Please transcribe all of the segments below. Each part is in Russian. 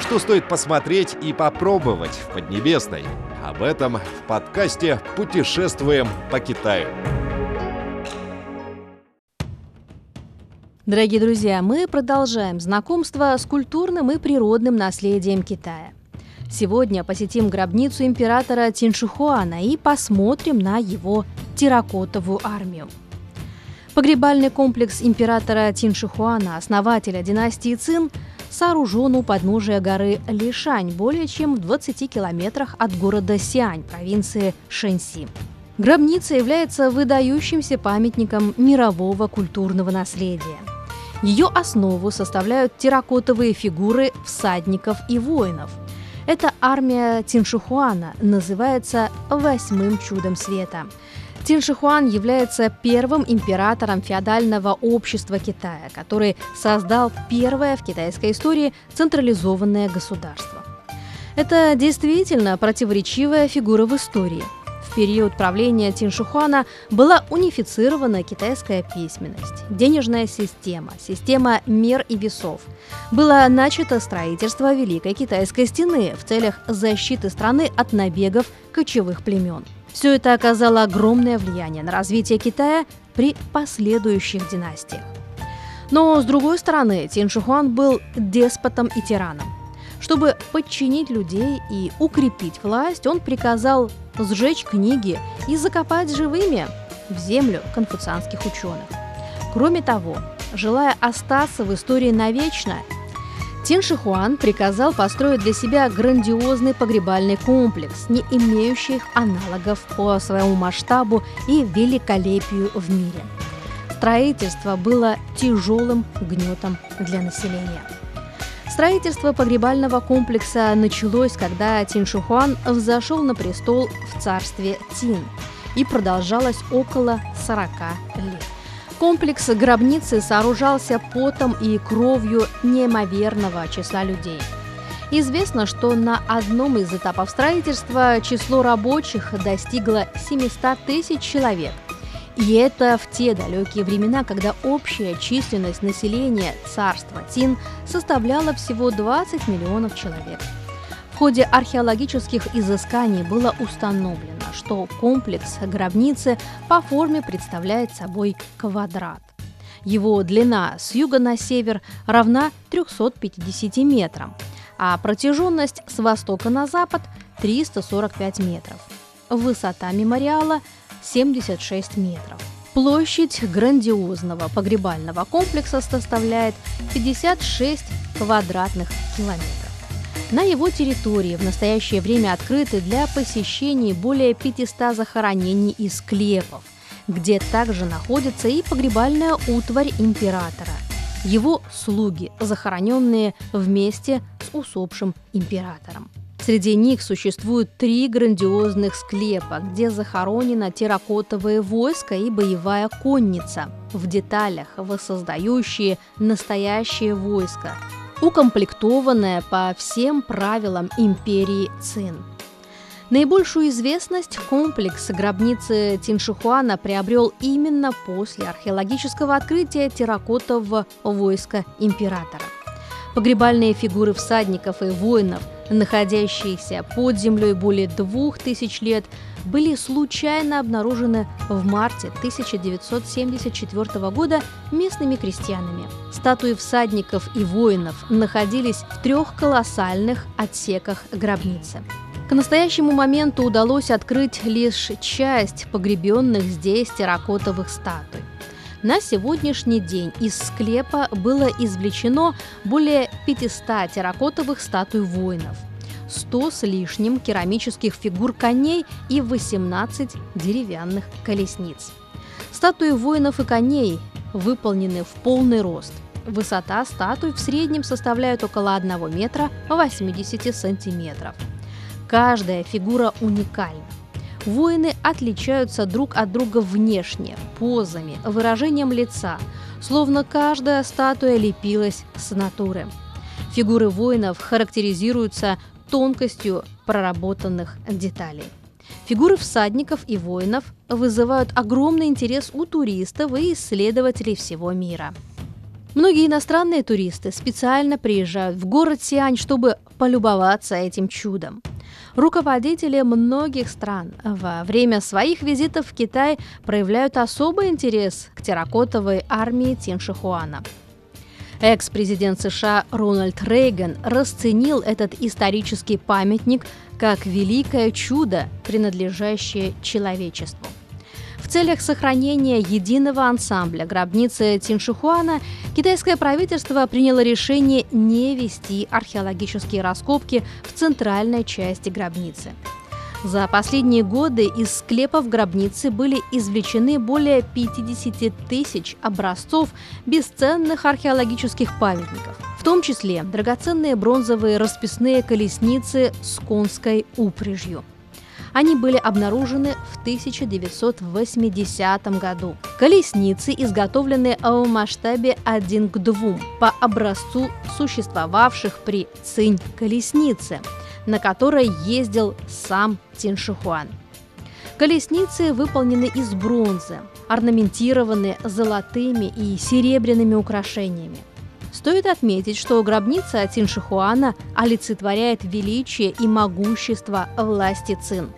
Что стоит посмотреть и попробовать в Поднебесной? Об этом в подкасте «Путешествуем по Китаю». Дорогие друзья, мы продолжаем знакомство с культурным и природным наследием Китая. Сегодня посетим гробницу императора Тиншихуана и посмотрим на его терракотовую армию. Погребальный комплекс императора Тиншихуана, основателя династии Цин, сооружен у подножия горы Лишань, более чем в 20 километрах от города Сиань, провинции Шэньси. Гробница является выдающимся памятником мирового культурного наследия. Ее основу составляют терракотовые фигуры всадников и воинов. Эта армия Тиншихуана называется «восьмым чудом света». Тиншихуан является первым императором феодального общества Китая, который создал первое в китайской истории централизованное государство. Это действительно противоречивая фигура в истории – в период правления Тиншухуана была унифицирована китайская письменность, денежная система, система мер и весов. Было начато строительство Великой Китайской стены в целях защиты страны от набегов кочевых племен. Все это оказало огромное влияние на развитие Китая при последующих династиях. Но, с другой стороны, Тиншухуан был деспотом и тираном. Чтобы подчинить людей и укрепить власть, он приказал сжечь книги и закопать живыми в землю конфуцианских ученых. Кроме того, желая остаться в истории навечно, Тин Шихуан приказал построить для себя грандиозный погребальный комплекс, не имеющий аналогов по своему масштабу и великолепию в мире. Строительство было тяжелым гнетом для населения. Строительство погребального комплекса началось, когда Тиншухуан взошел на престол в царстве Тин и продолжалось около 40 лет. Комплекс гробницы сооружался потом и кровью неимоверного числа людей. Известно, что на одном из этапов строительства число рабочих достигло 700 тысяч человек – и это в те далекие времена, когда общая численность населения царства Тин составляла всего 20 миллионов человек. Ходе археологических изысканий было установлено, что комплекс гробницы по форме представляет собой квадрат. Его длина с юга на север равна 350 метрам, а протяженность с востока на запад 345 метров. Высота мемориала 76 метров. Площадь грандиозного погребального комплекса составляет 56 квадратных километров. На его территории в настоящее время открыты для посещений более 500 захоронений и склепов, где также находится и погребальная утварь императора, его слуги, захороненные вместе с усопшим императором. Среди них существуют три грандиозных склепа, где захоронено терракотовое войско и боевая конница, в деталях воссоздающие настоящее войско, укомплектованное по всем правилам империи Цин. Наибольшую известность комплекс гробницы Тиншихуана приобрел именно после археологического открытия терракотового войска императора. Погребальные фигуры всадников и воинов – находящиеся под землей более двух тысяч лет, были случайно обнаружены в марте 1974 года местными крестьянами. Статуи всадников и воинов находились в трех колоссальных отсеках гробницы. К настоящему моменту удалось открыть лишь часть погребенных здесь терракотовых статуй. На сегодняшний день из склепа было извлечено более 500 терракотовых статуй воинов, 100 с лишним керамических фигур коней и 18 деревянных колесниц. Статуи воинов и коней выполнены в полный рост. Высота статуй в среднем составляет около 1 метра 80 сантиметров. Каждая фигура уникальна. Воины отличаются друг от друга внешне, позами, выражением лица, словно каждая статуя лепилась с натуры. Фигуры воинов характеризуются тонкостью проработанных деталей. Фигуры всадников и воинов вызывают огромный интерес у туристов и исследователей всего мира. Многие иностранные туристы специально приезжают в город Сиань, чтобы полюбоваться этим чудом. Руководители многих стран во время своих визитов в Китай проявляют особый интерес к терракотовой армии Тиншихуана. Экс-президент США Рональд Рейган расценил этот исторический памятник как великое чудо, принадлежащее человечеству. Целях сохранения единого ансамбля гробницы Тиншихуана китайское правительство приняло решение не вести археологические раскопки в центральной части гробницы. За последние годы из склепов гробницы были извлечены более 50 тысяч образцов бесценных археологических памятников, в том числе драгоценные бронзовые расписные колесницы с конской упряжью. Они были обнаружены в 1980 году. Колесницы изготовлены в масштабе 1 к 2 по образцу существовавших при Цинь колесницы, на которой ездил сам Тиншихуан. Колесницы выполнены из бронзы, орнаментированы золотыми и серебряными украшениями. Стоит отметить, что гробница Тиншихуана олицетворяет величие и могущество власти Цин.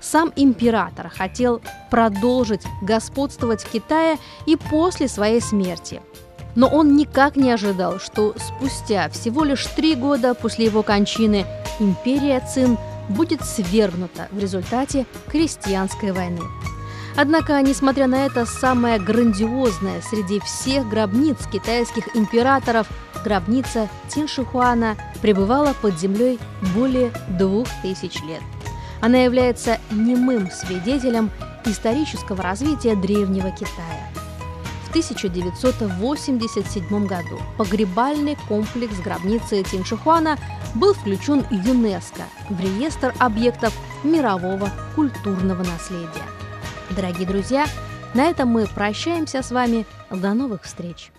Сам император хотел продолжить господствовать в Китае и после своей смерти. Но он никак не ожидал, что спустя всего лишь три года после его кончины империя Цин будет свергнута в результате крестьянской войны. Однако, несмотря на это, самая грандиозная среди всех гробниц китайских императоров, гробница Тиншихуана, пребывала под землей более двух тысяч лет. Она является немым свидетелем исторического развития древнего Китая. В 1987 году погребальный комплекс гробницы Тиншихуана был включен ЮНЕСКО в реестр объектов мирового культурного наследия. Дорогие друзья, на этом мы прощаемся с вами. До новых встреч!